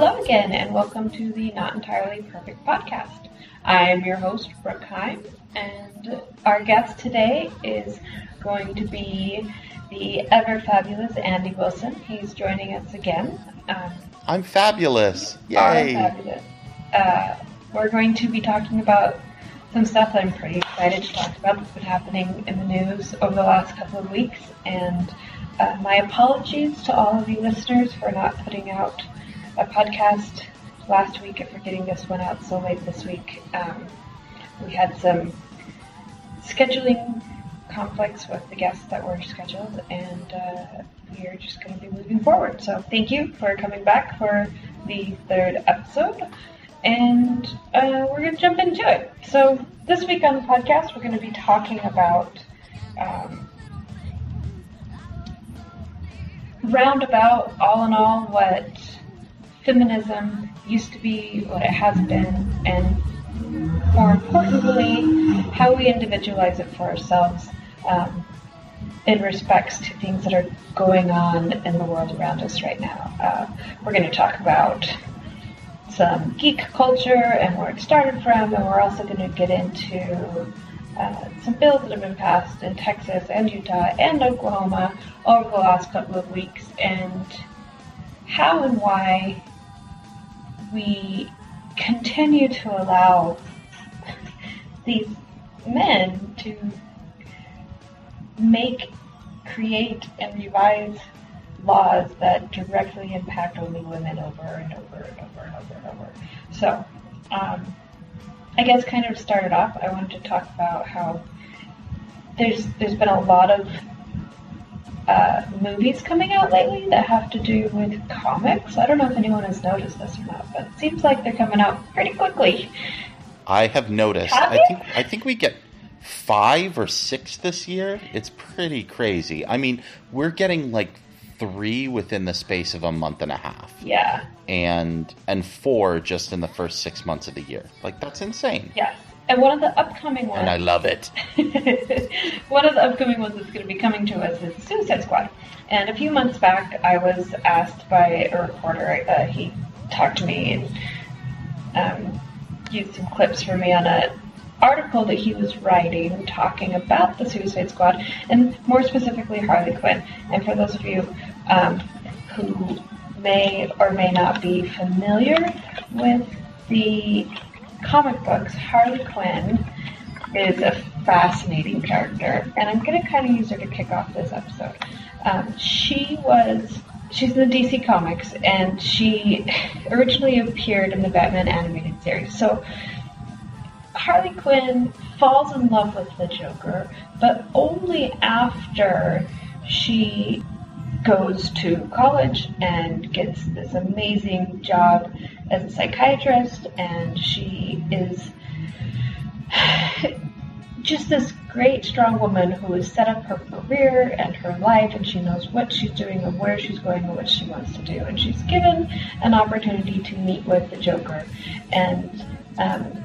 Hello again, and welcome to the Not Entirely Perfect podcast. I am your host, Brooke Heim, and our guest today is going to be the ever fabulous Andy Wilson. He's joining us again. Um, I'm fabulous. Yay! I'm fabulous. Uh, we're going to be talking about some stuff that I'm pretty excited to talk about that's been happening in the news over the last couple of weeks. And uh, my apologies to all of you listeners for not putting out a podcast last week for getting this one out so late this week. Um, we had some scheduling conflicts with the guests that were scheduled, and uh, we are just going to be moving forward. So thank you for coming back for the third episode and uh, we're going to jump into it. So, this week on the podcast, we're going to be talking about um, roundabout, all in all, what feminism used to be, what it has been, and more importantly, how we individualize it for ourselves um, in respects to things that are going on in the world around us right now. Uh, we're going to talk about some geek culture and where it started from, and we're also going to get into uh, some bills that have been passed in Texas and Utah and Oklahoma over the last couple of weeks, and how and why we continue to allow these men to make, create, and revise laws that directly impact only women over and over and over and over and over. So, um, I guess kind of started off, I wanted to talk about how there's there's been a lot of uh, movies coming out lately that have to do with comics. I don't know if anyone has noticed this or not, but it seems like they're coming out pretty quickly. I have noticed. Have I think I think we get five or six this year. It's pretty crazy. I mean, we're getting like three within the space of a month and a half. Yeah. And and four just in the first six months of the year. Like that's insane. Yeah. And one of the upcoming ones. And I love it. one of the upcoming ones that's going to be coming to us is Suicide Squad. And a few months back, I was asked by a reporter. Uh, he talked to me and um, used some clips for me on a article that he was writing talking about the Suicide Squad and more specifically Harley Quinn. And for those of you um, who may or may not be familiar with the comic books, Harley Quinn is a fascinating character, and I'm going to kind of use her to kick off this episode. Um, she was she's in the DC Comics, and she originally appeared in the Batman animated series. So Harley Quinn falls in love with the Joker, but only after she goes to college and gets this amazing job as a psychiatrist, and she is just this great, strong woman who has set up her career and her life, and she knows what she's doing and where she's going and what she wants to do. And she's given an opportunity to meet with the Joker, and um,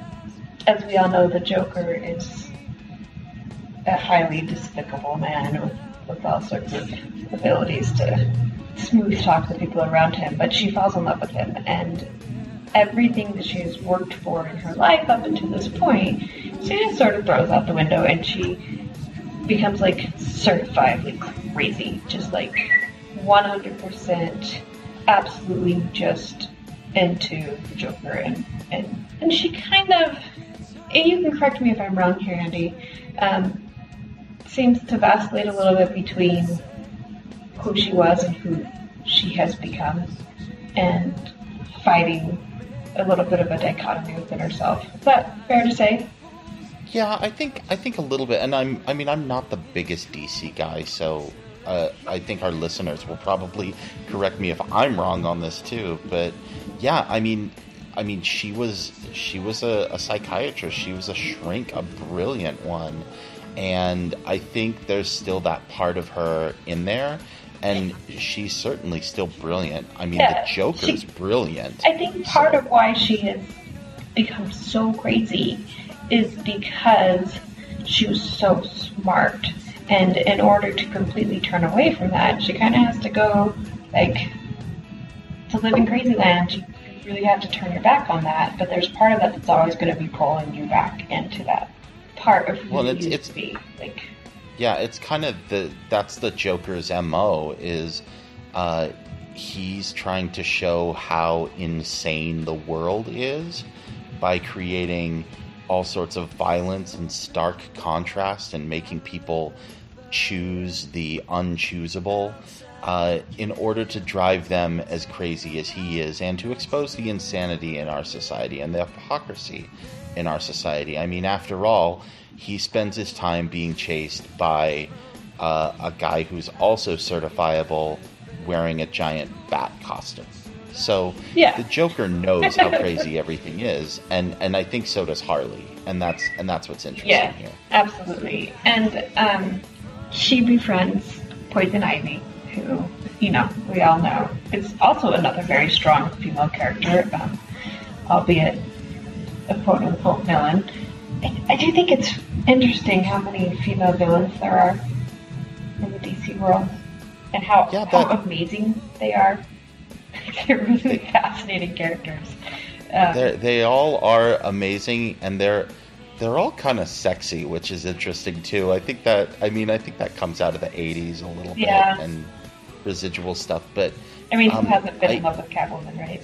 as we all know, the Joker is a highly despicable man with, with all sorts of abilities to smooth talk the people around him, but she falls in love with him, and everything that she has worked for in her life up until this point, she just sort of throws out the window, and she becomes like certifiably crazy, just like 100% absolutely just into the Joker, and and and she kind of and you can correct me if I'm wrong here, Andy, um, seems to vacillate a little bit between who she was and who she has become, and fighting a little bit of a dichotomy within herself. Is that fair to say? Yeah, I think I think a little bit, and I'm I mean I'm not the biggest DC guy, so uh, I think our listeners will probably correct me if I'm wrong on this too. But yeah, I mean I mean, she was she was a, a, psychiatrist. She was a shrink, a brilliant one, and I think there's still that part of her in there. And she's certainly still brilliant. I mean, yeah, the Joker's is brilliant. I think part so. of why she has become so crazy is because she was so smart. And in order to completely turn away from that, she kind of has to go like to live in crazy land. She really have to turn your back on that, but there's part of that that's always going to be pulling you back into that part of who Well, you it's- it's- to be. Like, Yeah, it's kind of the that's the Joker's mo is uh, he's trying to show how insane the world is by creating all sorts of violence and stark contrast and making people choose the unchoosable uh, in order to drive them as crazy as he is and to expose the insanity in our society and the hypocrisy in our society. I mean, after all, he spends his time being chased by uh, a guy who's also certifiable wearing a giant bat costume. So Yeah. the Joker knows how crazy everything is, and, and I think so does Harley, and that's and that's what's interesting yeah, here. absolutely. And um, she befriends Poison Ivy, who, you know, we all know is also another very strong female character, um, albeit a quote unquote villain. I, I do think it's interesting how many female villains there are in the DC world and how, Yeah, how amazing they are. They're really fascinating characters. Um, They they all are amazing, and they're they're all kind of sexy, which is interesting too. I think that I mean I think that comes out of the '80s a little Yeah. bit and residual stuff, but I mean, um, hasn't been in I- love with Catwoman, right?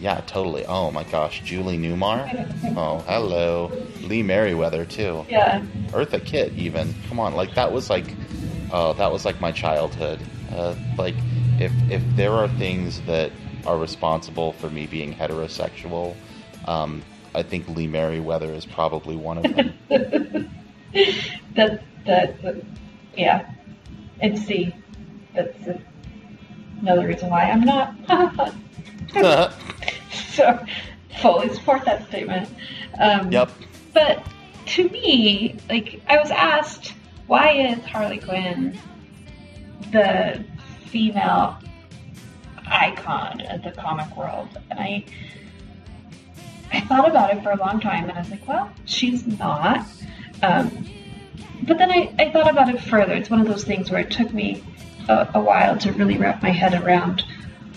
yeah, totally. Oh my gosh, Julie Newmar. Oh, hello, Lee Meriwether too. Yeah. Eartha Kitt even. Come on, like that was like, oh, that was like my childhood. Uh, like, if if there are things that are responsible for me being heterosexual, um, I think Lee Meriwether is probably one of them. that that that- yeah and see that's another reason why i'm not so fully support that statement um, yep. but to me like i was asked why is harley quinn the female icon of the comic world and i I thought about it for a long time and I was like, well, she's not. Um, but then I, I thought about it further. It's one of those things where it took me a, a while to really wrap my head around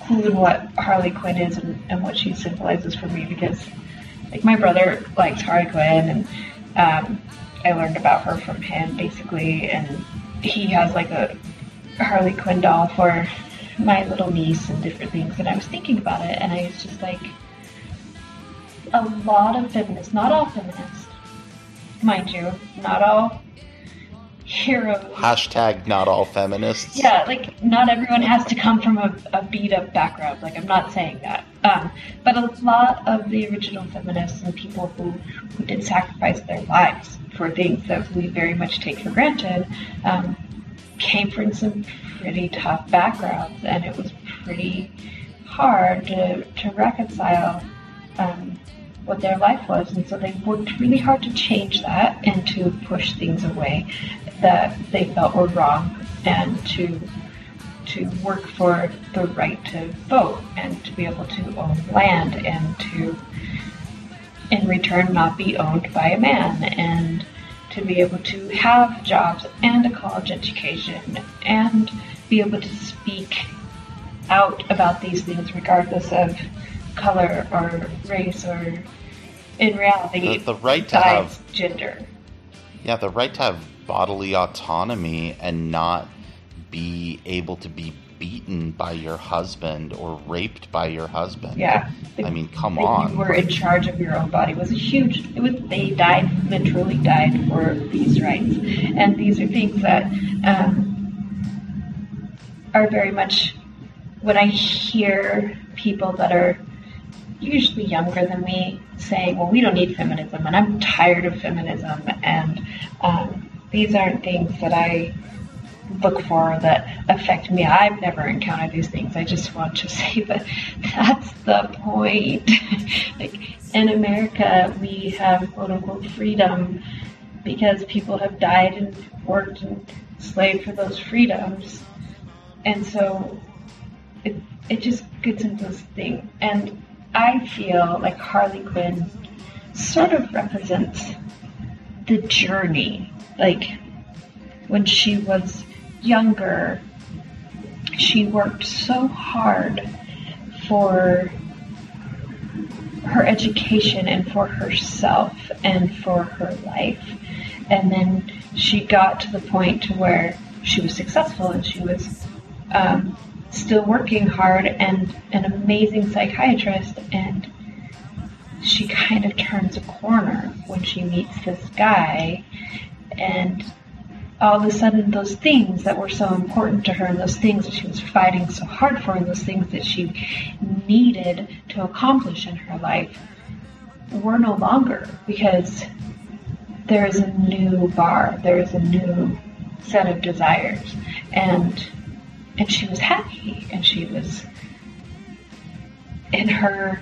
who and what Harley Quinn is and, and what she symbolizes for me because, like, my brother likes Harley Quinn and um, I learned about her from him basically, and he has like a Harley Quinn doll for my little niece and different things. And I was thinking about it and I was just like, a lot of feminists, not all feminists, mind you, not all heroes. Hashtag not all feminists. Yeah, like not everyone has to come from a, a beat up background. Like I'm not saying that, um, but a lot of the original feminists and people who who did sacrifice their lives for things that we very much take for granted um, came from some pretty tough backgrounds, and it was pretty hard to to reconcile. Um, what their life was, and so they worked really hard to change that and to push things away that they felt were wrong, and to to work for the right to vote and to be able to own land and to in return not be owned by a man and to be able to have jobs and a college education and be able to speak out about these things regardless of color or race or in reality The, the right to have gender. yeah the right to have bodily autonomy and not be able to be beaten by your husband or raped by your husband. Yeah. I mean, come on. You were in charge of your own body was a huge. It was they died literally died for these rights, and these are things that um, are very much when I hear people that are usually younger than me saying, "Well, we don't need feminism," and I'm tired of feminism, and these aren't things that I look for that affect me. I've never encountered these things. I just want to say that that's the point. like in America, we have quote unquote freedom because people have died and worked and slaved for those freedoms. And so it, it just gets into this thing. And I feel like Harley Quinn sort of represents the journey. Like when she was younger, she worked so hard for her education and for herself and for her life. And then she got to the point to where she was successful and she was um, still working hard and an amazing psychiatrist and she kind of turns a corner when she meets this guy and all of a sudden those things that were so important to her and those things that she was fighting so hard for and those things that she needed to accomplish in her life were no longer because there is a new bar there is a new set of desires and and she was happy and she was in her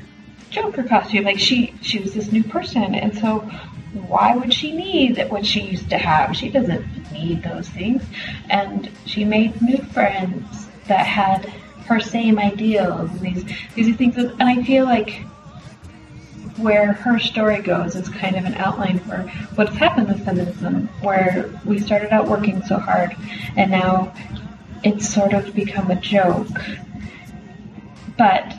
Joker costume. Like she she was this new person, and so why would she need what she used to have? She doesn't need those things, and she made new friends that had her same ideals. And these these things, and I feel like where her story goes is kind of an outline for what's happened with feminism, where we started out working so hard, and now it's sort of become a joke. But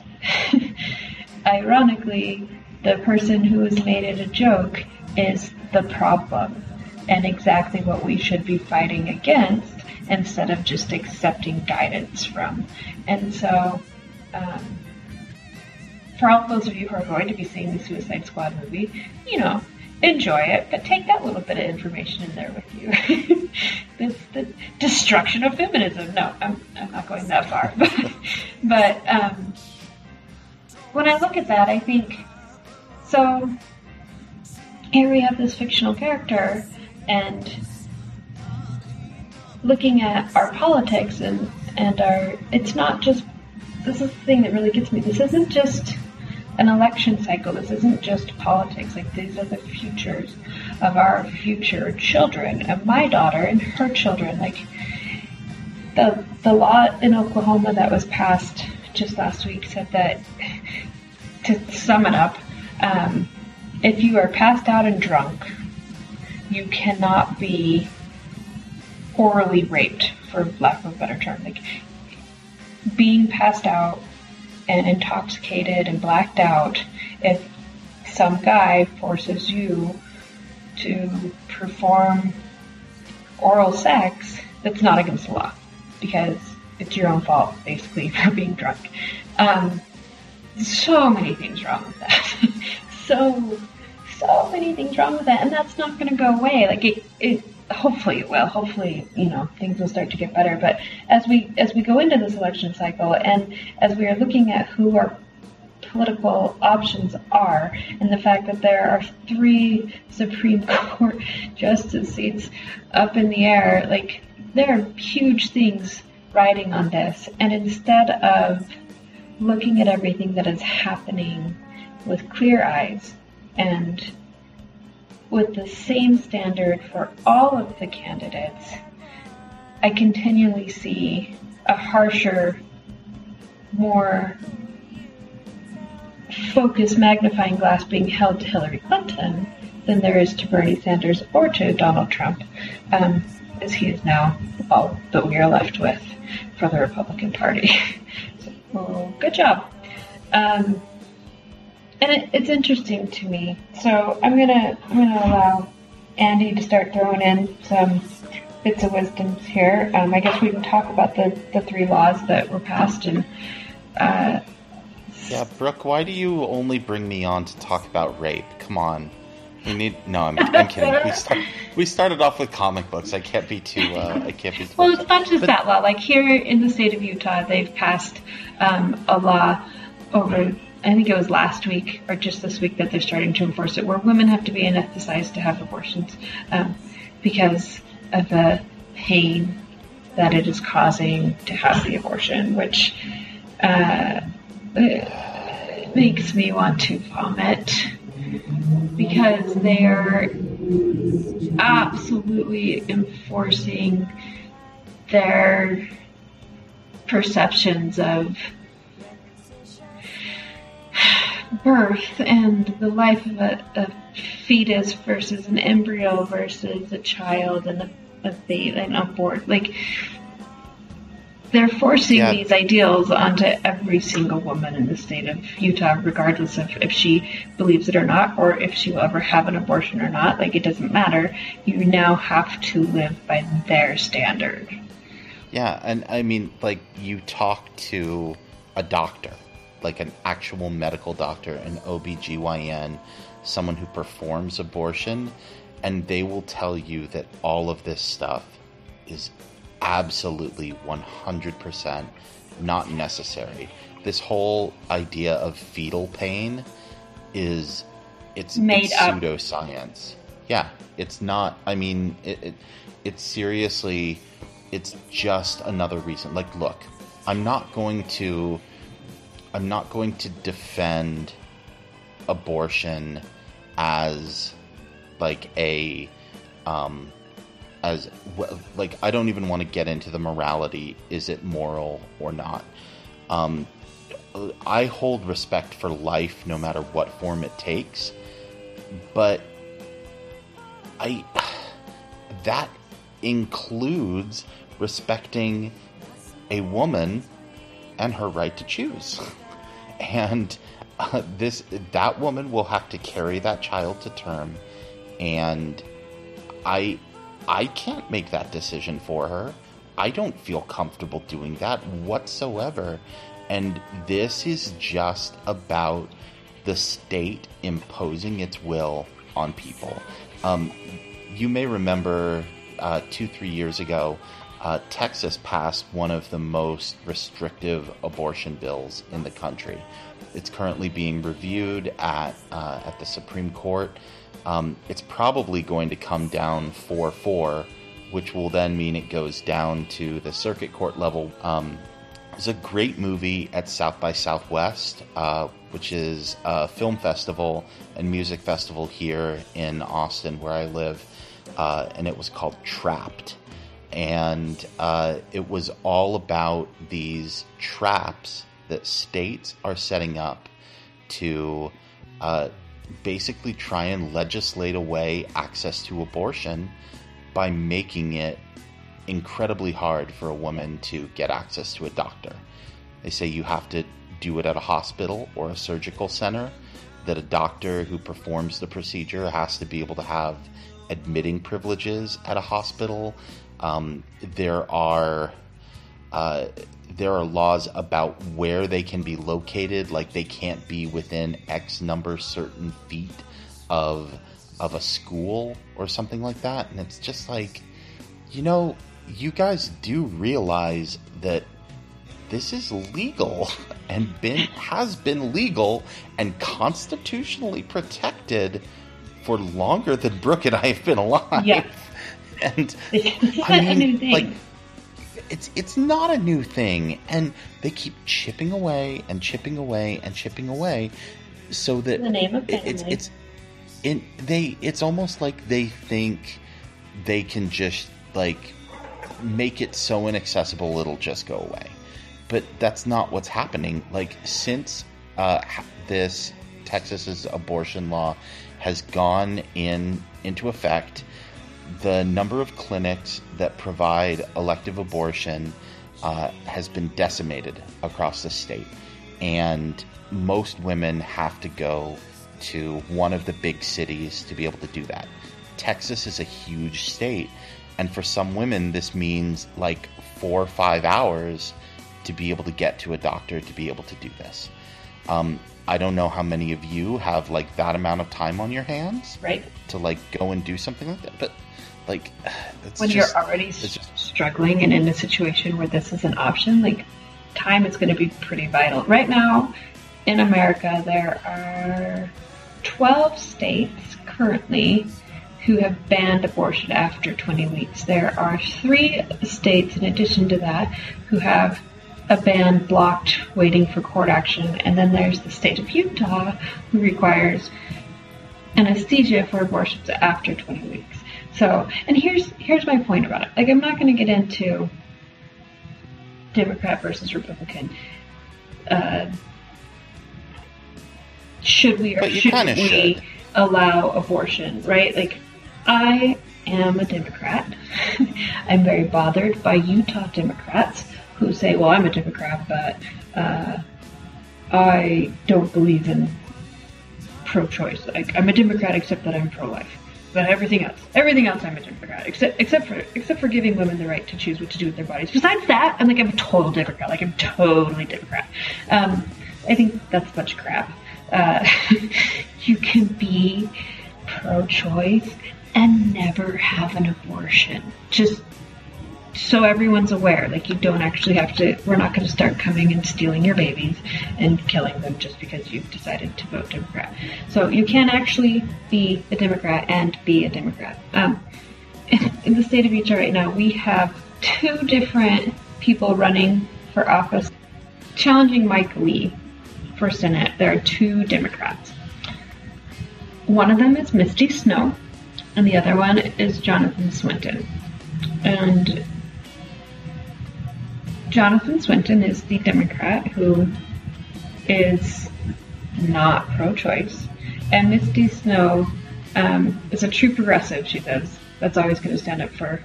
ironically, the person who has made it a joke is the problem and exactly what we should be fighting against instead of just accepting guidance from. And so, um, for all those of you who are going to be seeing the Suicide Squad movie, you know, enjoy it, but take that little bit of information in there with you. the destruction of feminism. No, I'm, I'm not going that far. but, but um, when I look at that, I think so. Here we have this fictional character, and looking at our politics and and our it's not just this is the thing that really gets me. This isn't just an election cycle. This isn't just politics. Like these are the futures of our future children, of my daughter and her children. Like the the law in Oklahoma that was passed just last week said that to sum it up, um, if you are passed out and drunk, you cannot be orally raped, for lack of a better term. Like being passed out and intoxicated and blacked out if some guy forces you to perform oral sex that's not against the law because it's your own fault basically for being drunk. Um, so many things wrong with that. so so many things wrong with that, and that's not going to go away. Like it, it hopefully it will. Hopefully, you know, things will start to get better. But as we as we go into this election cycle, and as we are looking at who our political options are, and the fact that there are three Supreme Court justice seats up in the air, like there are huge things riding on this. And instead of looking at everything that is happening with clear eyes and with the same standard for all of the candidates, I continually see a harsher, more focused magnifying glass being held to Hillary Clinton than there is to Bernie Sanders or to Donald Trump, um, as he is now all that we are left with for the Republican Party. so, well, good job. Um, and it, it's interesting to me. So I'm gonna I'm gonna allow Andy to start throwing in some bits of wisdoms here. Um, I guess we can talk about the the three laws that were passed and. Uh, yeah, Brooke, why do you only bring me on to talk about rape? Come on. We need no. I'm, I'm kidding. We, start, we started off with comic books. I can't be too. Uh, I can't be. Too well, it's not just but, that law. Like here in the state of Utah, they've passed um, a law over I think it was last week or just this week that they're starting to enforce it, where women have to be anesthetized to have abortions um, because of the pain that it is causing to have the abortion, which uh, makes me want to vomit because they are absolutely enforcing their perceptions of birth and the life of a, a fetus versus an embryo versus a child and a, a baby and a board. Like, they're forcing Yeah. these ideals onto every single woman in the state of Utah, regardless of if she believes it or not, or if she will ever have an abortion or not. Like, it doesn't matter. You now have to live by their standard. Yeah, and I mean, like, you talk to a doctor, like an actual medical doctor, an OBGYN, someone who performs abortion, and they will tell you that all of this stuff is absolutely 100% not necessary. This whole idea of fetal pain is it's Made it's up. pseudoscience. Yeah, it's not. I mean, it, it it's seriously, it's just another reason. Like, look, I'm not going to, I'm not going to defend abortion as like a um as like I don't even want to get into the morality is it moral or not? Um I hold respect for life no matter what form it takes but I that includes respecting a woman and her right to choose and uh, this that woman will have to carry that child to term. And i i can't make that decision for her. I don't feel comfortable doing that whatsoever. And this is just about the state imposing its will on people. Um, you may remember uh, two three years ago uh, Texas passed one of the most restrictive abortion bills in the country. It's currently being reviewed at uh, at the Supreme Court. Um, it's probably going to come down 4 4, which will then mean it goes down to the circuit court level. Um, there's a great movie at South by Southwest, uh, which is a film festival and music festival here in Austin, where I live, uh, and it was called Trapped and uh, it was all about these traps that states are setting up to uh, basically try and legislate away access to abortion by making it incredibly hard for a woman to get access to a doctor. They say you have to do it at a hospital or a surgical center, that a doctor who performs the procedure has to be able to have admitting privileges at a hospital. Um, there are uh, there are laws about where they can be located, like they can't be within X number certain feet of of a school or something like that. And it's just like, you know, you guys do realize that this is legal and been has been legal and constitutionally protected for longer than Brooke and I have been alive. Yeah. And It's not I a mean, new thing. like, it's it's not a new thing, and they keep chipping away and chipping away and chipping away, so that the name of it- it's it's in they it's almost like they think they can just like make it so inaccessible it'll just go away. But that's not what's happening. Like since uh, this texas's abortion law has gone in into effect the number of clinics that provide elective abortion uh, has been decimated across the state. And most women have to go to one of the big cities to be able to do that. Texas is a huge state. And for some women this means like four or five hours to be able to get to a doctor to be able to do this. Um, i don't know how many of you have like that amount of time on your hands right? to like go and do something like that but like it's When just, you're already just struggling and in a situation where this is an option, like time is going to be pretty vital. Right now in America, there are 12 states currently who have banned abortion after 20 weeks. There are three states in addition to that who have a ban blocked waiting for court action. And then there's the state of Utah who requires anesthesia for abortions after 20 weeks. So, and here's here's my point about it. Like, I'm not going to get into Democrat versus Republican. Uh, should we or But you shouldn't kinda we should. allow abortion? Right? Like, I am a Democrat. I'm very bothered by Utah Democrats who say, "Well, I'm a Democrat, but uh, I don't believe in pro-choice. Like, I'm a Democrat except that I'm pro-life." But everything else, everything else, I'm a Democrat, except except for except for giving women the right to choose what to do with their bodies. Besides that, I'm like I'm a total Democrat. Like I'm totally Democrat. Um, I think that's a bunch of crap. Uh, you can be pro-choice and never have an abortion. Just so everyone's aware, like you don't actually have to. We're not going to start coming and stealing your babies and killing them just because you've decided to vote Democrat. So you can actually be a Democrat and be a Democrat. Um, in the state of Utah right now, we have two different people running for office challenging Mike Lee for Senate. There are two Democrats. One of them is Misty Snow, and the other one is Jonathan Swinton. And Jonathan Swinton is the Democrat who is not pro choice. And Misty Snow um, is a true progressive, she says. That's always going to stand up for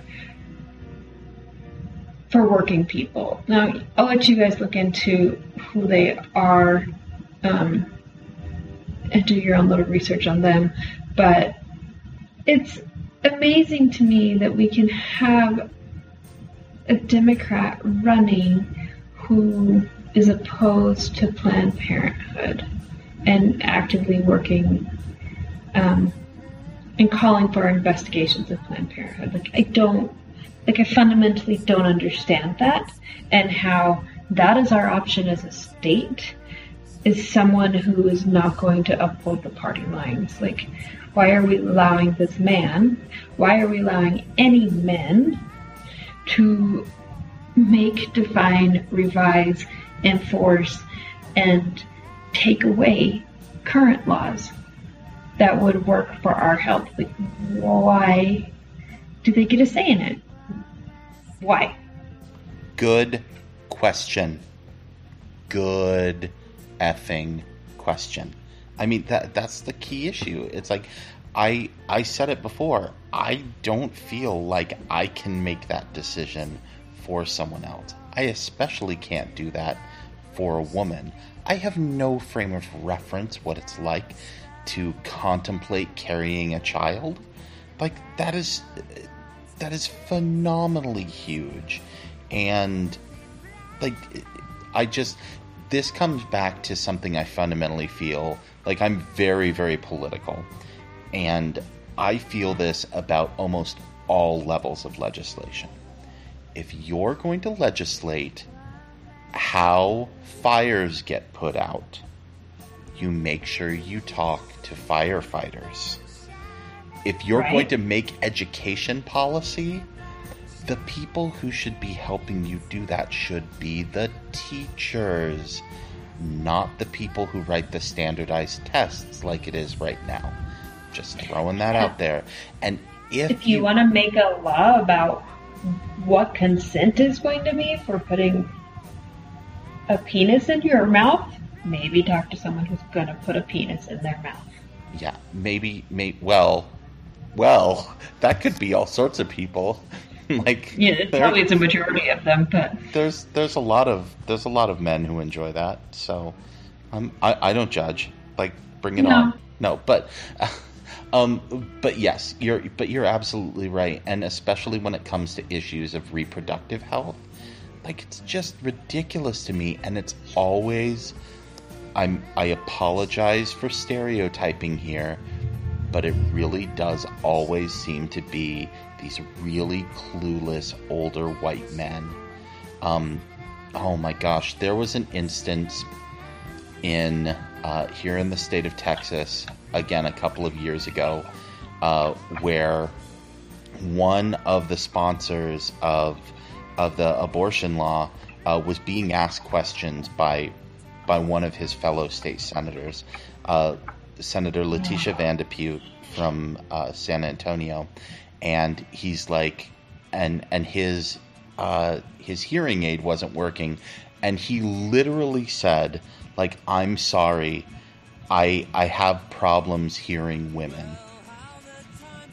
for working people. Now, I'll let you guys look into who they are um, and do your own little research on them. But it's amazing to me that we can have a Democrat running who is opposed to Planned Parenthood and actively working um, and calling for investigations of Planned Parenthood. Like I don't, like I fundamentally don't understand that and how that is our option as a state is someone who is not going to uphold the party lines. Like, why are we allowing this man? Why are we allowing any men to make, define, revise, enforce, and take away current laws that would work for our health. Like, why do they get a say in it? Why? Good question. Good effing question. I mean that that's the key issue. It's like I I said it before. I don't feel like I can make that decision for someone else. I especially can't do that for a woman. I have no frame of reference what it's like to contemplate carrying a child. Like that is that is phenomenally huge. And like I just this comes back to something I fundamentally feel like I'm very very political and I feel this about almost all levels of legislation. If you're going to legislate how fires get put out, you make sure you talk to firefighters. If you're right. going to make education policy, the people who should be helping you do that should be the teachers, not the people who write the standardized tests like it is right now. Just throwing that out there. And if, if you, you want to make a law about what consent is going to be for putting a penis in your mouth, maybe talk to someone who's going to put a penis in their mouth. Yeah, maybe, maybe. Well, well, that could be all sorts of people. like, yeah, probably it's a majority of them, but there's there's a lot of there's a lot of men who enjoy that. So, um, I I don't judge. Like, bring it no. on. No, but. Uh, um, but yes, you're but you're absolutely right, and especially when it comes to issues of reproductive health, like it's just ridiculous to me, and it's always. I'm I apologize for stereotyping here, but it really does always seem to be these really clueless older white men. Um, oh my gosh, there was an instance in uh, here in the state of Texas again a couple of years ago, uh, where one of the sponsors of of the abortion law uh, was being asked questions by by one of his fellow state senators, uh, Senator Leticia Van de Putte from uh, San Antonio, and he's like, and and his uh, his hearing aid wasn't working, and he literally said, like, I'm sorry, I I have problems hearing women.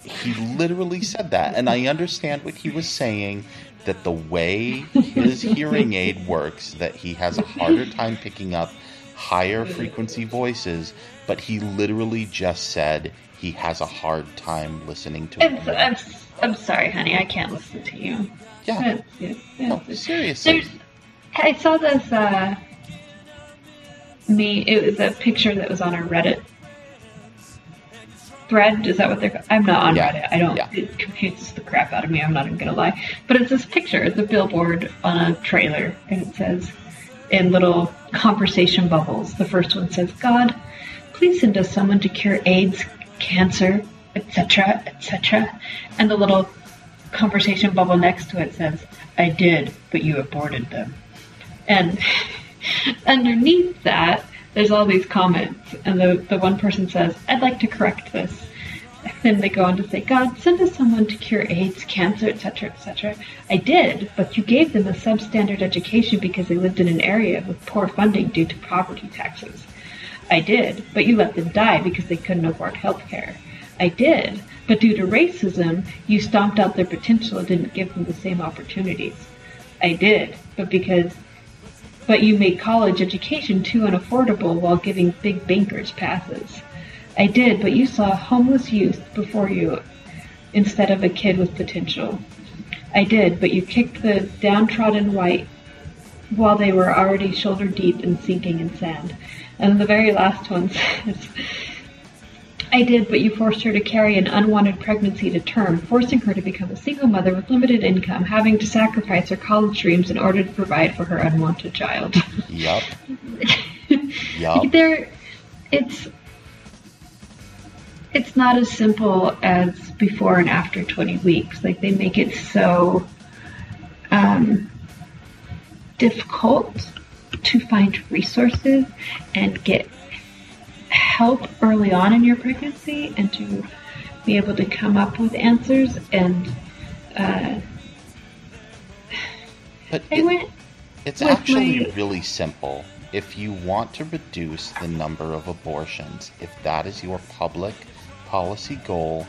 he literally said that, and I understand what he was saying. That the way his hearing aid works, that he has a harder time picking up higher frequency voices, but he literally just said he has a hard time listening to I'm, I'm, I'm sorry, honey, I can't listen to you. Yeah. yeah, No, seriously. I saw this. Uh, me, it was a picture that was on a Reddit thread. Is that what they're? I'm not on Yeah. Reddit. I don't. Yeah. It confuses the crap out of me. I'm not even gonna lie. But it's this picture. It's a billboard on a trailer, and it says in little conversation bubbles. The first one says, "God, please send us someone to cure AIDS, cancer, etc., etc." And the little conversation bubble next to it says, "I did, but you aborted them." And underneath that, there's all these comments, and the, the one person says, I'd like to correct this. And then they go on to say, God, send us someone to cure AIDS, cancer, etc., etc. I did, but you gave them a substandard education because they lived in an area with poor funding due to property taxes. I did, but you let them die because they couldn't afford health care. I did, but due to racism, you stomped out their potential and didn't give them the same opportunities. I did, but because but you made college education too unaffordable while giving big bankers passes. I did, but you saw homeless youth before you instead of a kid with potential. I did, but you kicked the downtrodden white while they were already shoulder deep and sinking in sand. And the very last one says, I did, but you forced her to carry an unwanted pregnancy to term, forcing her to become a single mother with limited income, having to sacrifice her college dreams in order to provide for her unwanted child. Yup. Yup. there, it's it's not as simple as before and after 20 weeks. Like they make it so um, difficult to find resources and get help early on in your pregnancy and to be able to come up with answers and uh, But it- It's actually my- really simple. If you want to reduce the number of abortions, if that is your public policy goal,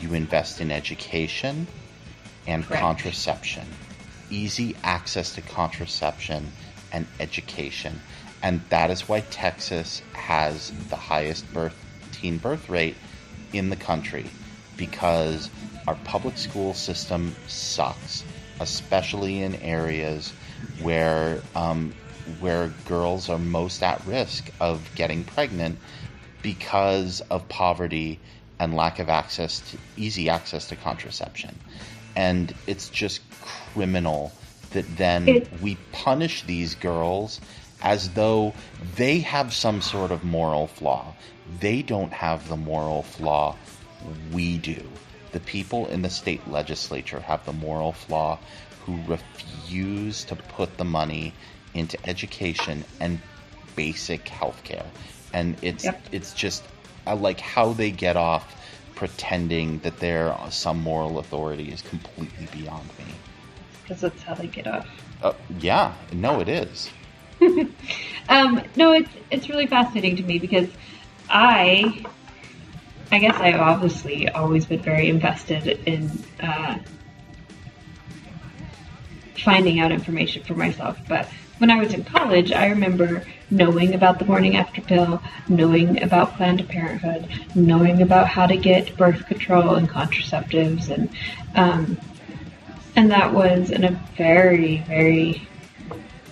you invest in education and Correct. contraception. Easy access to contraception and education. And that is why Texas has the highest birth teen birth rate in the country because our public school system sucks, especially in areas where um, where girls are most at risk of getting pregnant because of poverty and lack of access to easy access to contraception. And it's just criminal that then we punish these girls as though they have some sort of moral flaw. They don't have the moral flaw we do. The people in the state legislature have the moral flaw who refuse to put the money into education and basic health care. And it's Yep. it's just I like how they get off pretending that they're some moral authority is completely beyond me. because that's how they get off. Uh, yeah, no, it is. Um, no, it's it's really fascinating to me because I, I guess I've obviously always been very invested in uh, finding out information for myself. But when I was in college, I remember knowing about the morning after pill, knowing about Planned Parenthood, knowing about how to get birth control and contraceptives, and um, and that was in a very very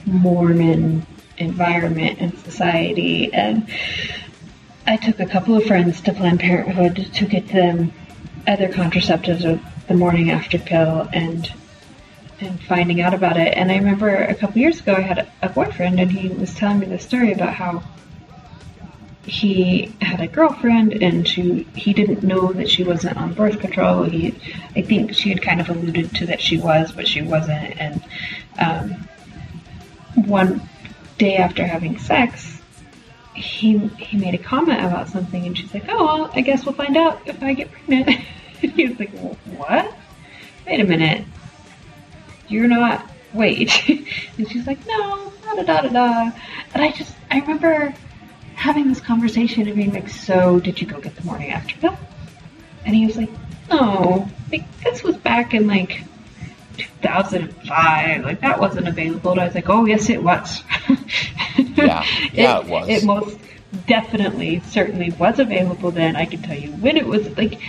Mormon environment and society. And I took a couple of friends to Planned Parenthood to get them other contraceptives or the morning after pill and and finding out about it. And I remember a couple years ago I had a, a boyfriend and he was telling me the story about how he had a girlfriend and she he didn't know that she wasn't on birth control. He I think she had kind of alluded to that she was, but she wasn't and um, one day after having sex, he he made a comment about something, and she's like, "Oh, well, I guess we'll find out if I get pregnant." he was like, "What? Wait a minute, you're not." Wait, and she's like, "No, da da da da." And I just I remember having this conversation and being like, "So, did you go get the morning after pill?" And he was like, No, like this was back in like 2005. Like that wasn't available. And I was like, oh yes, it was. Yeah, yeah, it, was. It most definitely, certainly was available then. I can tell you when it was. Like,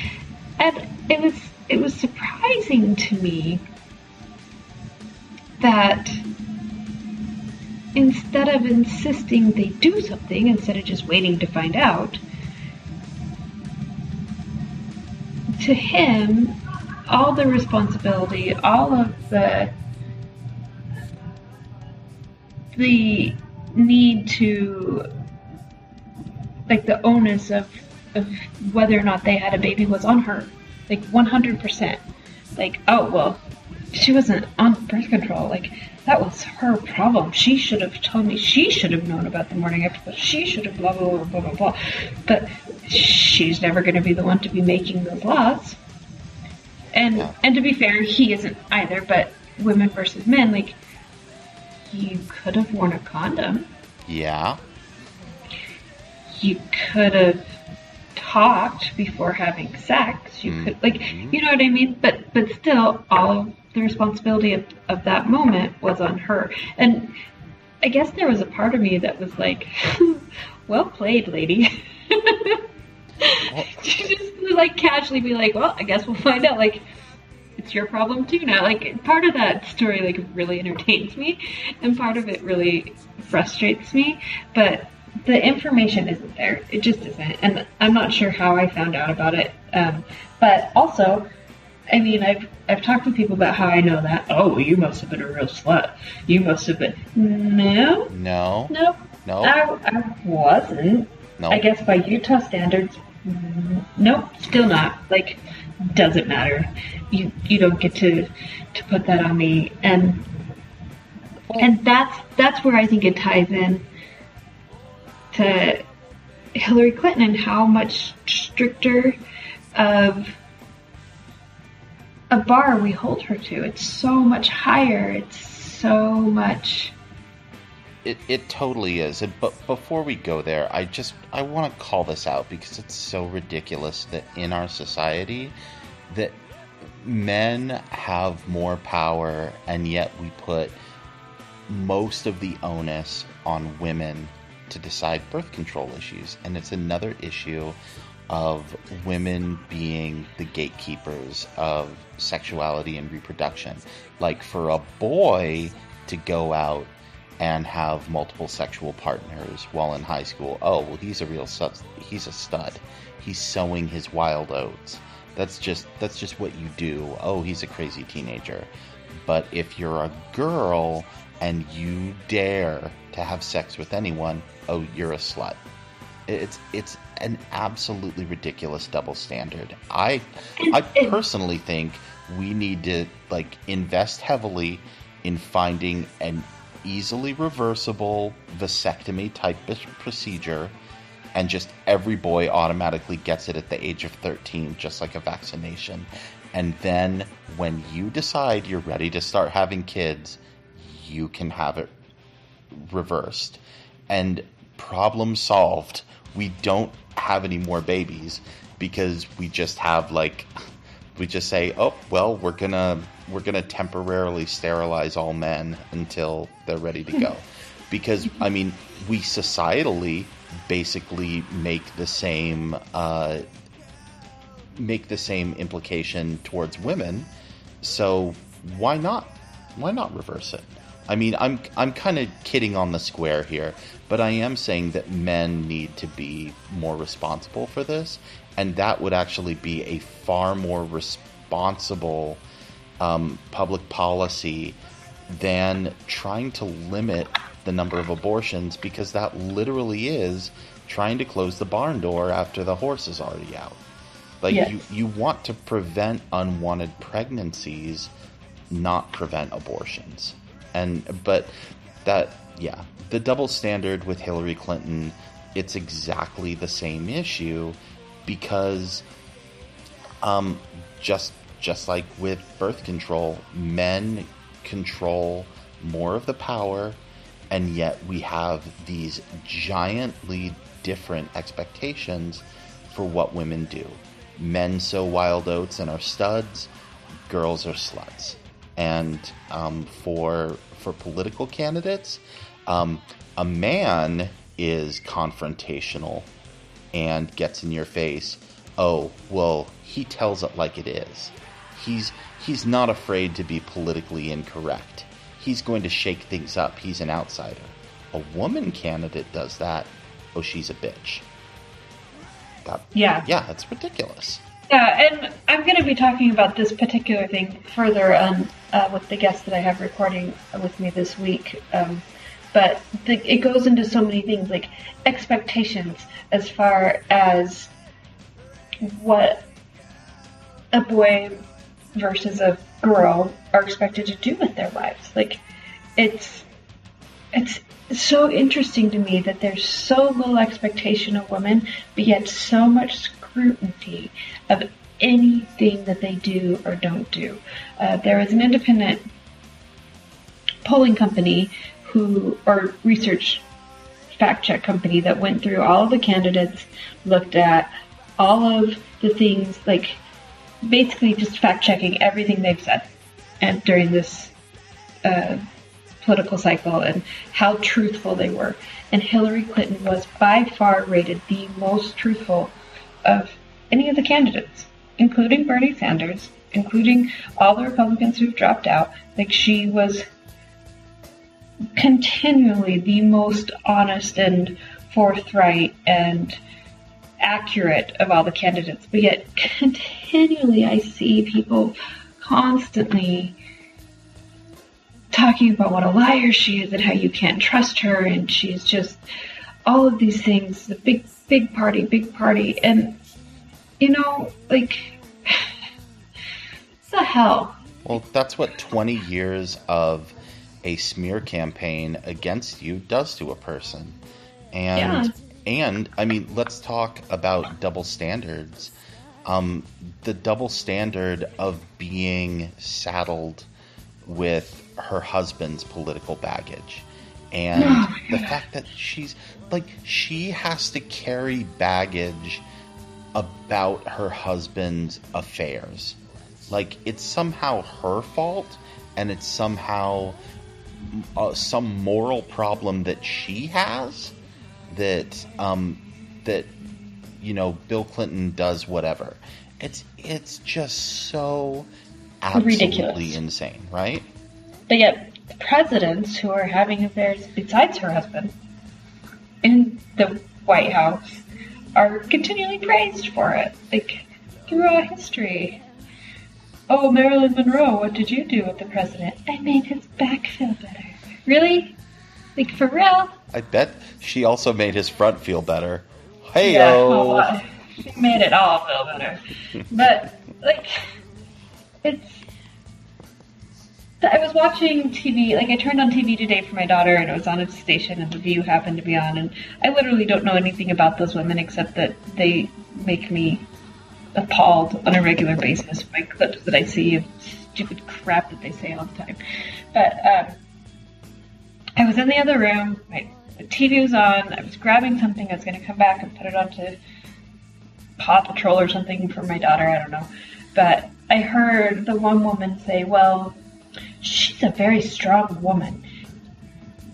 and it was it was surprising to me that instead of insisting they do something, instead of just waiting to find out, to him, all the responsibility, all of the the need to like the onus of of whether or not they had a baby was on her. Like 100%. Like, oh, well, she wasn't on birth control. Like, that was her problem. She should have told me. She should have known about the morning after. She should have blah blah blah blah blah blah. But she's never going to be the one to be making those laws. And yeah. and to be fair, he isn't either. But women versus men, like you could have worn a condom. Yeah. You could have talked before having sex. You mm-hmm. could like you know what I mean? But but still all of the responsibility of, of that moment was on her. And I guess there was a part of me that was like, Well played, lady. just like casually be like, Well, I guess we'll find out like it's your problem too now. Like part of that story like really entertains me and part of it really frustrates me. But the information isn't there. It just isn't, and I'm not sure how I found out about it. Um, but also, I mean, I've I've talked to people about how I know that. Oh, you must have been a real slut. You must have been. No. No. Nope. No. I, I wasn't. No. I guess by Utah standards, nope. Still not. Like, doesn't matter. You you don't get to to put that on me, and and that's that's where I think it ties in to Hillary Clinton and how much stricter of a bar we hold her to. It's so much higher. It's so much. It, it totally is. But before we go there, I just I want to call this out because it's so ridiculous that in our society that men have more power and yet we put most of the onus on women to decide birth control issues. And it's another issue of women being the gatekeepers of sexuality and reproduction. Like for a boy to go out and have multiple sexual partners while in high school, oh, well, he's a real stud. He's a stud. He's sowing his wild oats. That's just that's just what you do. Oh, he's a crazy teenager. But if you're a girl and you dare to have sex with anyone, oh, you're a slut. It's it's an absolutely ridiculous double standard. I I personally think we need to like invest heavily in finding an easily reversible vasectomy type procedure and just every boy automatically gets it at the age of 13 just like a vaccination and then when you decide you're ready to start having kids you can have it reversed and problem solved. We don't have any more babies because we just have like we just say, "Oh, well, we're going to we're going to temporarily sterilize all men until they're ready to go." because I mean, we societally basically make the same uh, make the same implication towards women. So why not? Why not reverse it? I mean, I'm I'm kind of kidding on the square here, but I am saying that men need to be more responsible for this, and that would actually be a far more responsible um, public policy than trying to limit the number of abortions, because that literally is trying to close the barn door after the horse is already out. Like yes. you, you want to prevent unwanted pregnancies, not prevent abortions and but that yeah the double standard with Hillary Clinton it's exactly the same issue because um, just just like with birth control men control more of the power and yet we have these giantly different expectations for what women do men sow wild oats and are studs, girls are sluts. And um, for for political candidates, um, a man is confrontational and gets in your face. Oh, well, he tells it like it is. He's he's not afraid to be politically incorrect. He's going to shake things up. He's an outsider. A woman candidate does that. Oh, she's a bitch. That, Yeah. yeah, it's ridiculous. Yeah, and I'm going to be talking about this particular thing further on uh, with the guest that I have recording with me this week. Um, but the, it goes into so many things like expectations as far as what a boy versus a girl are expected to do with their lives. Like, it's it's so interesting to me that there's so little expectation of women, but yet so much scrutiny of anything that they do or don't do. Uh, there was an independent polling company who, or research fact check company that went through all of the candidates, looked at all of the things, like basically just fact checking everything they've said and during this uh, political cycle and how truthful they were. And Hillary Clinton was by far rated the most truthful of any of the candidates, including Bernie Sanders, including all the Republicans who've dropped out. Like she was continually the most honest and forthright and accurate of all the candidates, but yet continually I see people constantly talking about what a liar she is and how you can't trust her and she's just all of these things, the big big party, big party and you know, like it's the hell. Well, that's what 20 years of a smear campaign against you does to a person. And and I mean, let's talk about double standards. Um, the double standard of being saddled with her husband's political baggage. And Oh, the fact that she's like she has to carry baggage about her husband's affairs. Like it's somehow her fault, and it's somehow uh, some moral problem that she has that um, that you know Bill Clinton does whatever. It's it's just so absolutely Ridiculous. insane, right? But yet, presidents who are having affairs besides her husband in the White House are continually praised for it. Like, throughout history. Oh, Marilyn Monroe, what did you do with the president? I made his back feel better. Really? Like, for real? I bet she also made his front feel better. Yeah, Heyo. oh, she made it all feel better. but like, it's. I was watching TV, like I turned on TV today for my daughter, and it was on a station, and The View happened to be on, and I literally don't know anything about those women except that they make me appalled on a regular basis by clips that I see of stupid crap that they say all the time. But um, I was in the other room, my TV was on, I was grabbing something, I was going to come back and put it onto Paw Patrol or something for my daughter, I don't know. But I heard the one woman say, Well, she's a very strong woman.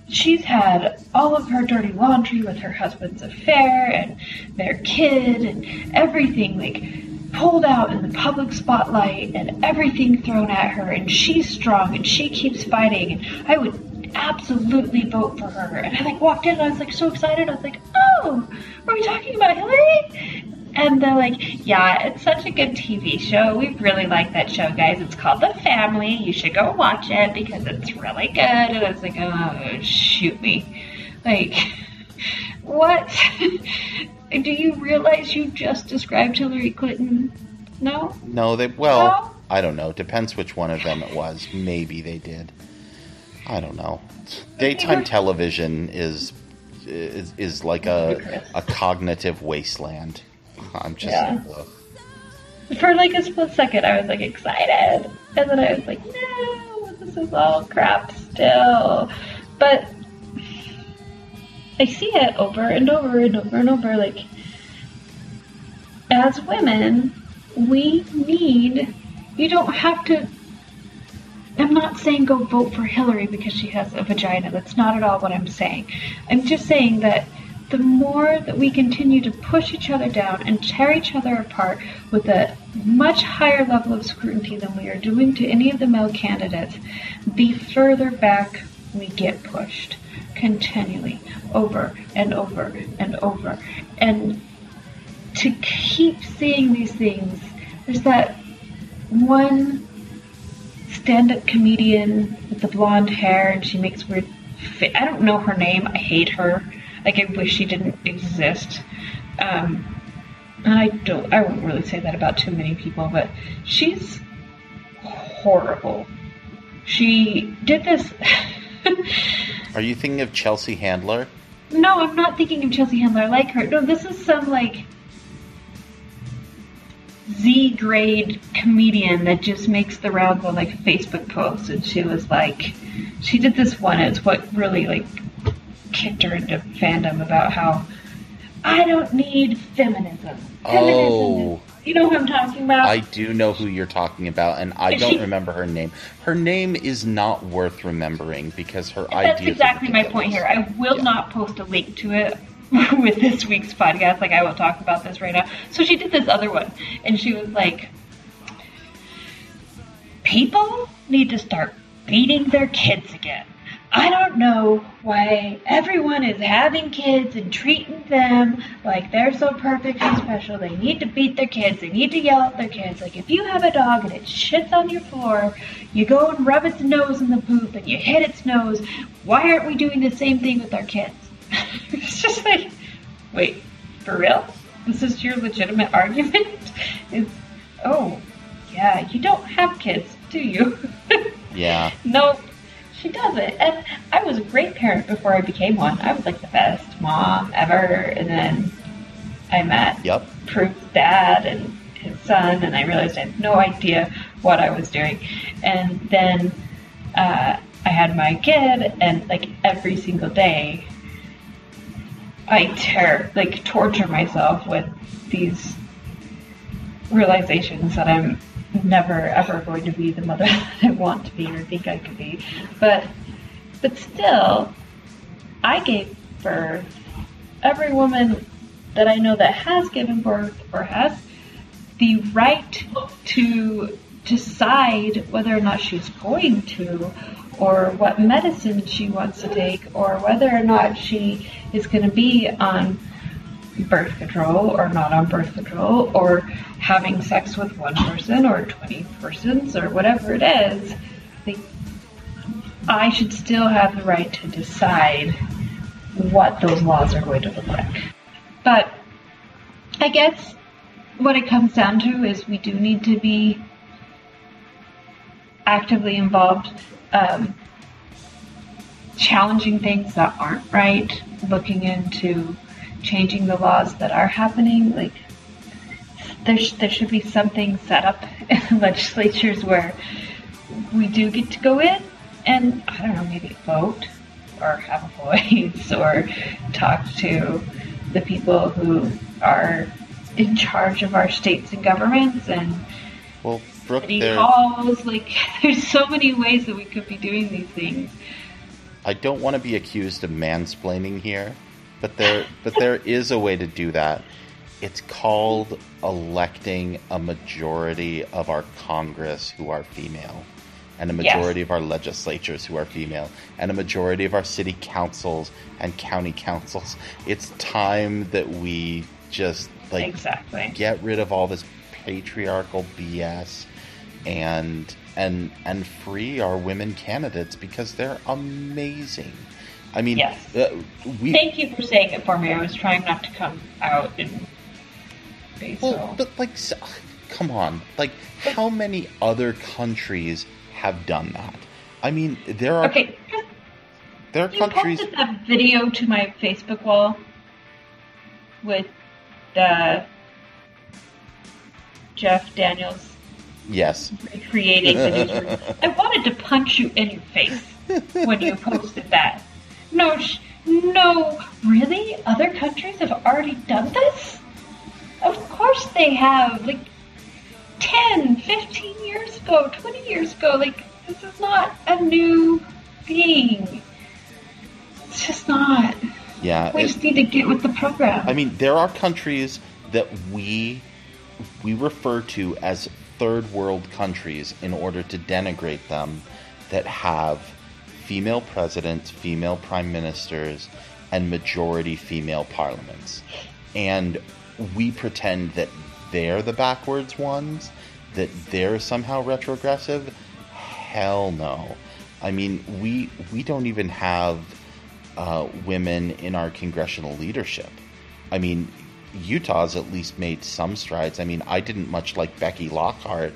She's had all of her dirty laundry with her husband's affair and their kid and everything, like pulled out in the public spotlight and everything thrown at her, and she's strong and she keeps fighting. And I would absolutely vote for her. And I like walked in and I was like so excited. I was like, oh, are we talking about Hillary? And they're like, yeah, it's such a good TV show. We really like that show, guys. It's called The Family. You should go watch it because it's really good. And I was like, oh, shoot me. Like, what? Do you realize you just described Hillary Clinton? No? No, they well, No? I don't know. Depends which one of them it was. Maybe they did. I don't know. Daytime television is is, is like a a cognitive wasteland. I'm just Yeah. For like a split second, I was like excited, and then I was like, no, this is all crap still. But I see it over and over and over and over. Like, as women, we need, you don't have to, I'm not saying go vote for Hillary because she has a vagina. That's not at all what I'm saying. I'm just saying that the more that we continue to push each other down and tear each other apart with a much higher level of scrutiny than we are doing to any of the male candidates, the further back we get pushed continually over and over and over. And to keep seeing these things, there's that one stand up comedian with the blonde hair and she makes weird. Fa- I don't know her name. I hate her. Like I wish she didn't exist. Um, and I don't. I won't really say that about too many people, but she's horrible. She did this. Are you thinking of Chelsea Handler? no, I'm not thinking of Chelsea Handler. I like her. No, this is some like Z grade comedian that just makes the rounds on like Facebook posts, and she was like, she did this one. It's what really like kicked her into fandom about how I don't need feminism. Feminism Oh. is- you know who I'm talking about? I do know who you're talking about, and I don't she- remember her name. Her name is not worth remembering because her That's ideas. exactly my point here. I will Yeah. not post a link to it with this week's podcast. Like I will talk about this right now. So she did this other one, and she was like, "People need to start beating their kids again." I don't know why everyone is having kids and treating them like they're so perfect and special. They need to beat their kids. They need to yell at their kids. Like if you have a dog and it shits on your floor, you go and rub its nose in the poop and you hit its nose. Why aren't we doing the same thing with our kids? it's just like, wait, for real? This is your legitimate argument? It's, oh, yeah, you don't have kids, do you? Yeah. No, she doesn't. And I was a great parent before I became one. I was like the best mom ever. And then I met Yep. Prue's dad and his son, and I realized I had no idea what I was doing. And then uh, I had my kid, and like every single day, I tear, like, torture myself with these realizations that I'm never ever going to be the mother that I want to be or think I could be. But but still I gave birth. Every woman that I know that has given birth or has the right to decide whether or not she's going to or what medicine she wants to take or whether or not she is going to be on birth control or not on birth control or having sex with one person or 20 persons or whatever it is, like, I should still have the right to decide what those laws are going to look like. But I guess what it comes down to is we do need to be actively involved, um, challenging things that aren't right, looking into changing the laws that are happening. Like there, sh- there should be something set up in legislatures where we do get to go in and I don't know, maybe vote or have a voice or talk to the people who are in charge of our states and governments and Well, Brooke, there. halls. Like, there's so many ways that we could be doing these things. I don't want to be accused of mansplaining here, but there, but there is a way to do that. It's called electing a majority of our Congress who are female, and a Yes. majority of our legislatures who are female, and a majority of our city councils and county councils. It's time that we just like exactly. get rid of all this patriarchal BS and and and free our women candidates because they're amazing. I mean, Yes. uh, we Thank you for saying it for me. I was trying not to come out and well, so. but like, s- come on, like, how many other countries have done that? I mean, there are Okay, there are you countries. posted that video to my Facebook wall with the Jeff Daniels Yes, recreating the newsroom. I wanted to punch you in your face when you posted that. No, sh- no, really? Other countries have already done this? Of course they have. Like, 10, 15 years ago, 20 years ago. Like, this is not a new thing. It's just not. Yeah. We it- just need to get with the program. I mean, there are countries that we we refer to as third world countries in order to denigrate them that have female presidents, female prime ministers, and majority female parliaments. And we pretend that they're the backwards ones, that they're somehow retrogressive. Hell no. I mean, we we don't even have uh, women in our congressional leadership. I mean, Utah's at least made some strides. I mean, I didn't much like Becky Lockhart,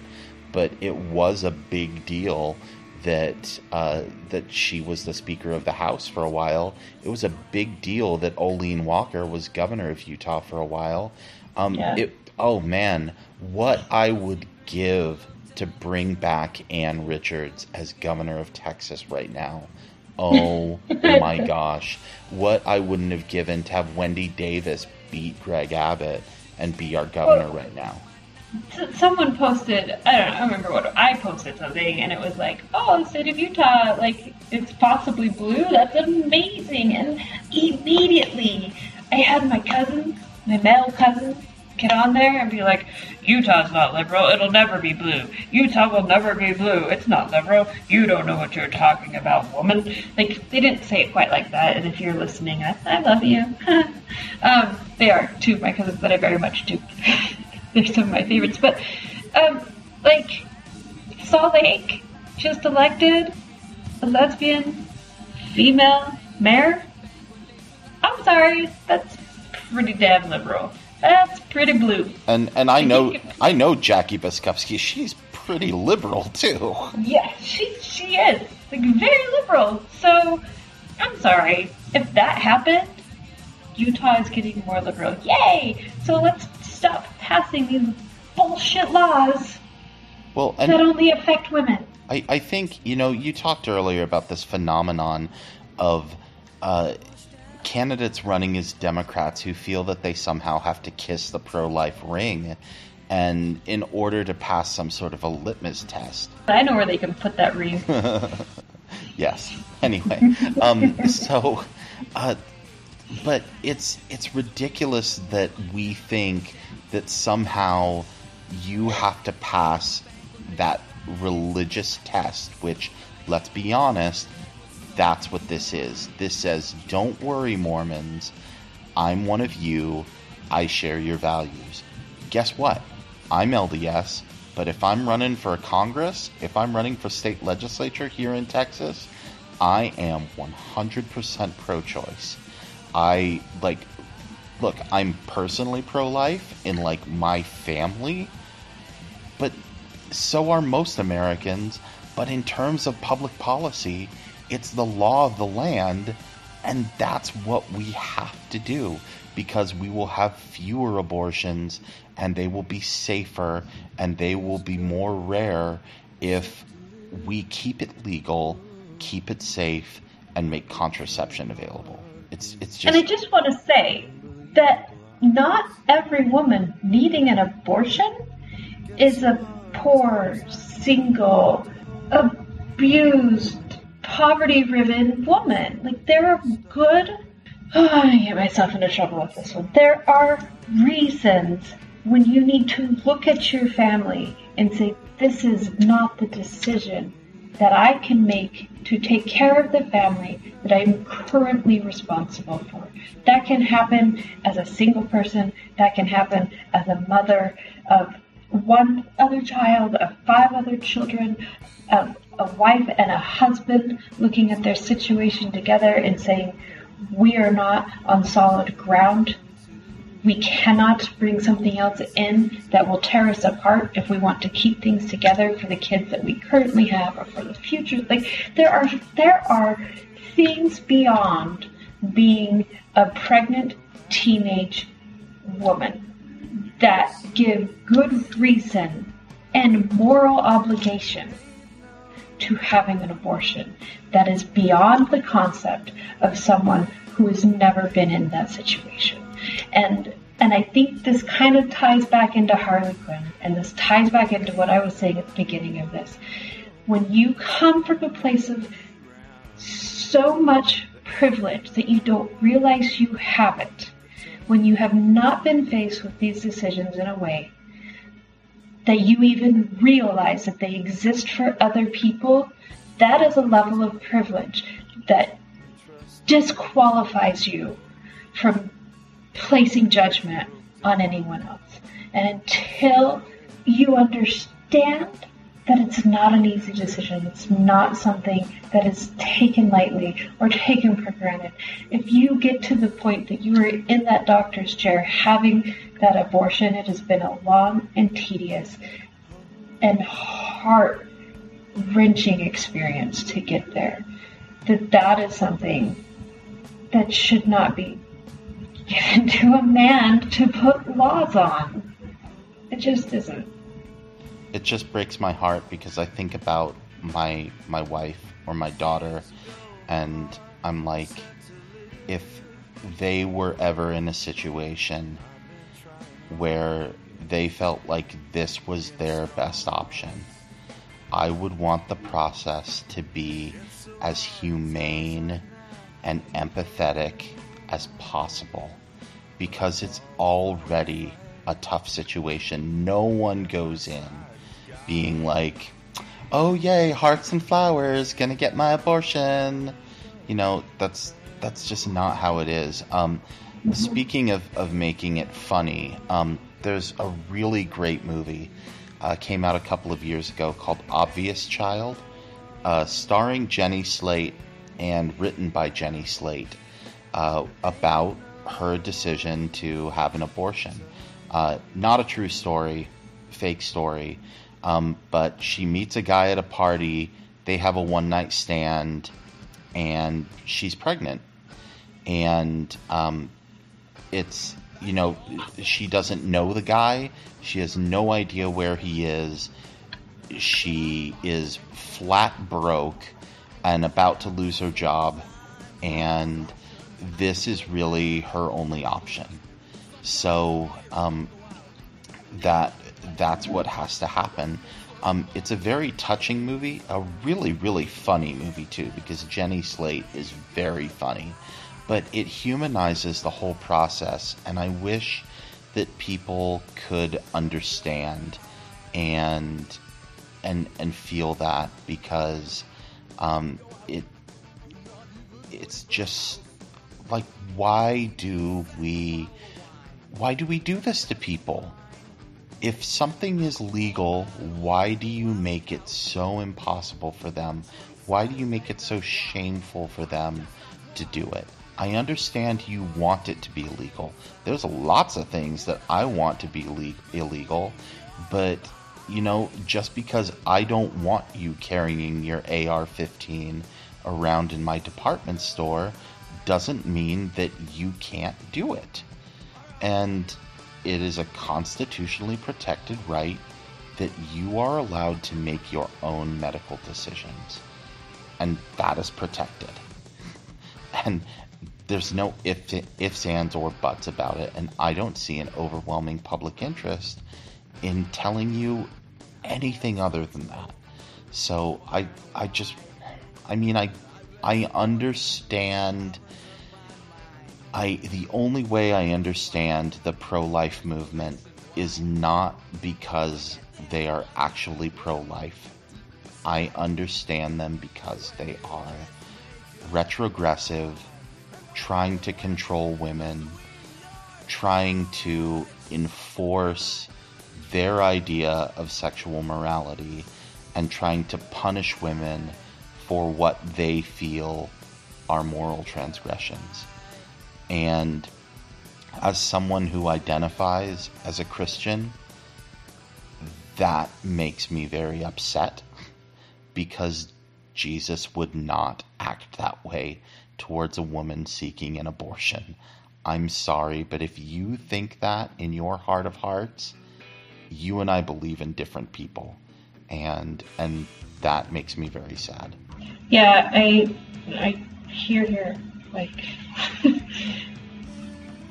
but it was a big deal that uh, that she was the Speaker of the House for a while. It was a big deal that Olene Walker was governor of Utah for a while. Um, Yeah. it, oh man, what I would give to bring back Ann Richards as governor of Texas right now. Oh my gosh. What I wouldn't have given to have Wendy Davis beat Greg Abbott and be our governor right now. Someone posted, I don't know, I remember what, I posted something and it was like, oh, the state of Utah, like, it's possibly blue? That's amazing. And immediately I had my cousins, my male cousins, get on there and be like, Utah's not liberal, it'll never be blue. Utah will never be blue, it's not liberal. You don't know what you're talking about, woman. Like, they didn't say it quite like that, and if you're listening, I, I love you. um, they are two of my cousins that I very much do. They're some of my favorites. But, um, like, Salt Lake just elected a lesbian female mayor. I'm sorry, that's pretty damn liberal. That's pretty blue. And and I know I know Jackie Biskupski, she's pretty liberal too. Yeah, she she is like very liberal. So I'm sorry if that happened. Utah is getting more liberal. Yay! So let's stop passing these bullshit laws Well, that only affect women. I, I think you know you talked earlier about this phenomenon of uh, candidates running as Democrats who feel that they somehow have to kiss the pro-life ring, and in order to pass some sort of a litmus test. I know where they can put that ring. Yes. Anyway, um, so, uh, but it's it's ridiculous that we think that somehow you have to pass that religious test, which, let's be honest, that's what this is. This says, "Don't worry, Mormons. I'm one of you. I share your values." Guess what? I'm LDS, but if I'm running for Congress, if I'm running for state legislature here in Texas, I am 100% pro choice. I like look, I'm personally pro life in like my family, but so are most Americans. But in terms of public policy, it's the law of the land, and that's what we have to do because we will have fewer abortions and they will be safer and they will be more rare if we keep it legal, keep it safe, and make contraception available. It's it's And I just just want to say that not every woman needing an abortion is a poor, single, abused, poverty ridden woman. Like, there are good. Oh, gonna get myself into trouble with this one. There are reasons when you need to look at your family and say, this is not the decision that I can make to take care of the family that I'm currently responsible for. That can happen as a single person, that can happen as a mother of one other child, of five other children, of a wife and a husband looking at their situation together and saying, We are not on solid ground we cannot bring something else in that will tear us apart if we want to keep things together for the kids that we currently have or for the future. Like there are there are things beyond being a pregnant teenage woman that give good reason and moral obligation to having an abortion that is beyond the concept of someone who has never been in that situation. And and I think this kind of ties back into Harley Quinn, and this ties back into what I was saying at the beginning of this. When you come from a place of so much privilege that you don't realize you have it, when you have not been faced with these decisions in a way that you even realize that they exist for other people, that is a level of privilege that disqualifies you from placing judgment on anyone else. And until you understand that it's not an easy decision, it's not something that is taken lightly or taken for granted. If you get to the point that you are in that doctor's chair having that abortion, it has been a long and tedious and heart wrenching experience to get there. That that is something that should not be given to a man to put laws on. It just isn't. It just breaks my heart because I think about my my wife or my daughter and I'm like if they were ever in a situation where they felt like this was their best option, I would want the process to be as humane and empathetic as possible because it's already a tough situation. No one goes in being like, "Oh yay, hearts and flowers, gonna get my abortion." You know, that's that's just not how it is. Um, speaking of, of making it funny, um, there's a really great movie uh, came out a couple of years ago called Obvious Child, uh, starring Jenny Slate and written by Jenny Slate uh, about her decision to have an abortion. Uh, not a true story, fake story, um, but she meets a guy at a party. They have a one night stand, and she's pregnant. And um, it's, you know, she doesn't know the guy. She has no idea where he is. She is flat broke and about to lose her job. And this is really her only option. So um, that that's what has to happen. Um, it's a very touching movie, a really really funny movie too, because Jenny Slate is very funny, but it humanizes the whole process, and I wish that people could understand and and and feel that because um, it it's just like why do we why do we do this to people? If something is legal, why do you make it so impossible for them? Why do you make it so shameful for them to do it? I understand you want it to be illegal. There's lots of things that I want to be le- illegal, but you know, just because I don't want you carrying your AR 15 around in my department store doesn't mean that you can't do it. And it is a constitutionally protected right that you are allowed to make your own medical decisions. And that is protected. And there's no if, ifs, ands, or buts about it. And I don't see an overwhelming public interest in telling you anything other than that. So I, I just, I mean, I, I understand I the only way I understand the pro-life movement is not because they are actually pro-life. I understand them because they are retrogressive, trying to control women, trying to enforce their idea of sexual morality and trying to punish women for what they feel are moral transgressions. And as someone who identifies as a Christian, that makes me very upset because Jesus would not act that way towards a woman seeking an abortion. I'm sorry, but if you think that in your heart of hearts, you and I believe in different people. And and that makes me very sad. Yeah, I I hear your like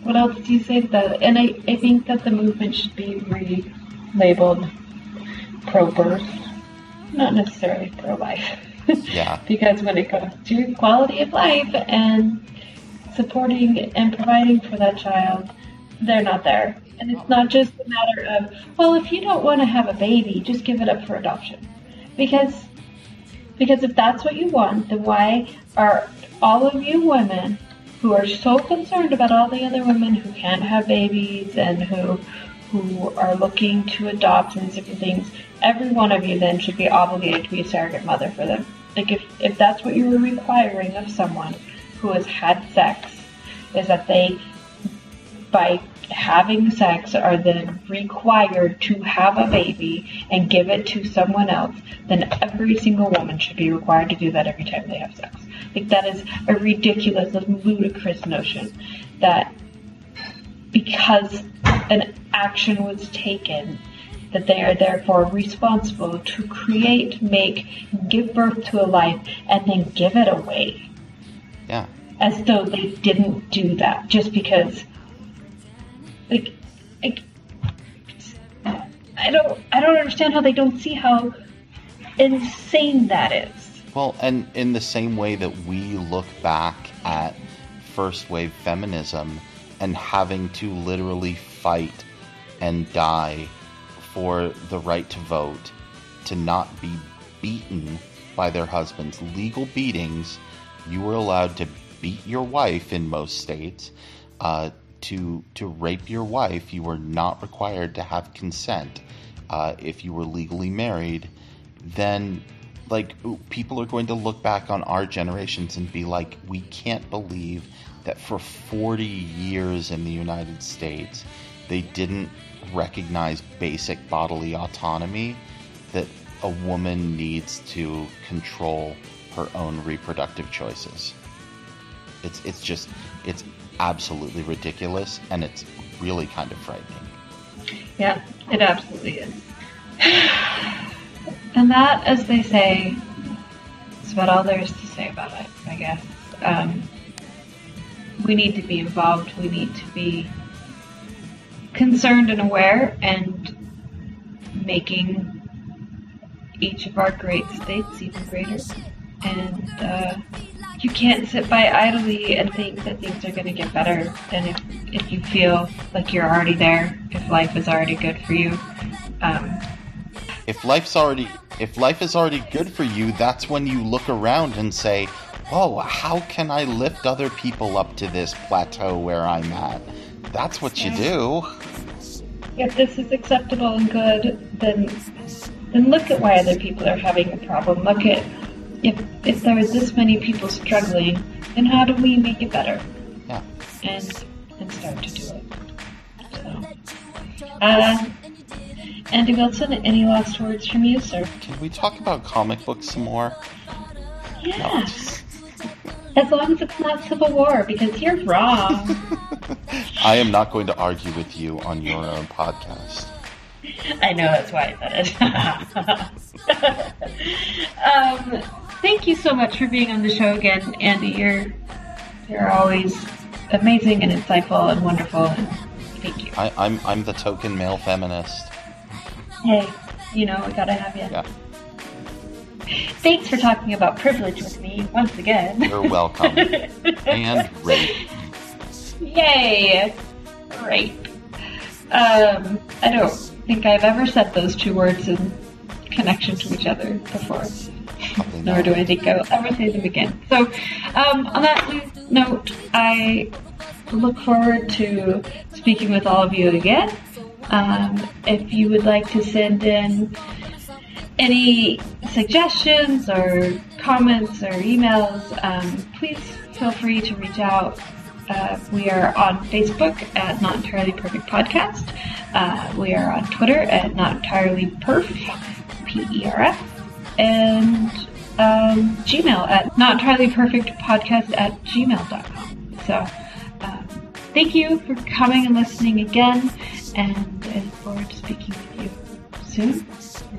what else do you say to that? And I, I think that the movement should be relabeled pro-birth, not necessarily pro-life. Yeah. because when it comes to quality of life and supporting and providing for that child, they're not there. And it's not just a matter of, well, if you don't want to have a baby, just give it up for adoption. Because because if that's what you want, then why are all of you women who are so concerned about all the other women who can't have babies and who who are looking to adopt and different things, every one of you then should be obligated to be a surrogate mother for them. Like if, if that's what you were requiring of someone who has had sex, is that they by having sex are then required to have a baby and give it to someone else, then every single woman should be required to do that every time they have sex. Like that is a ridiculous, ludicrous notion that because an action was taken that they are therefore responsible to create, make, give birth to a life, and then give it away. Yeah. As though they didn't do that just because like, like I don't I don't understand how they don't see how insane that is. Well, and in the same way that we look back at first wave feminism and having to literally fight and die for the right to vote, to not be beaten by their husbands, legal beatings, you were allowed to beat your wife in most states. Uh, to to rape your wife, you were not required to have consent. Uh, if you were legally married, then like people are going to look back on our generations and be like, we can't believe that for 40 years in the United States they didn't recognize basic bodily autonomy that a woman needs to control her own reproductive choices. It's it's just it's absolutely ridiculous and it's really kind of frightening. Yeah, it absolutely is. and that, as they say, is about all there is to say about it, I guess. Um, we need to be involved, we need to be concerned and aware and making each of our great states even greater. And uh, you can't sit by idly and think that things are going to get better. And if, if you feel like you're already there, if life is already good for you, um, if life's already if life is already good for you, that's when you look around and say, "Oh, how can I lift other people up to this plateau where I'm at?" That's what you do. If this is acceptable and good, then then look at why other people are having a problem. Look at if if there are this many people struggling, then how do we make it better? Yeah. And and start to do it. So, uh, Andy Wilson, any last words from you, sir? Can we talk about comic books some more? Yeah. As long as it's not Civil War, because you're wrong. I am not going to argue with you on your own podcast. I know that's why I said it. um, thank you so much for being on the show again, Andy. You're you're always amazing and insightful and wonderful. And thank you. I, I'm I'm the token male feminist. Hey, you know we gotta have you. Yeah. Thanks for talking about privilege with me once again. You're welcome. and rape. Yay! Rape. Um, I don't think I've ever said those two words in connection to each other before. Nor do I think I'll ever say them again. So, um, on that note, I look forward to speaking with all of you again. Um, if you would like to send in any suggestions or comments or emails, um, please feel free to reach out. Uh, we are on Facebook at Not Entirely Perfect Podcast. Uh, we are on Twitter at Not Entirely Perf, P-E-R-F, and um, Gmail at Not Entirely Perfect Podcast at gmail.com. So, um, thank you for coming and listening again, and I look forward to speaking with you soon.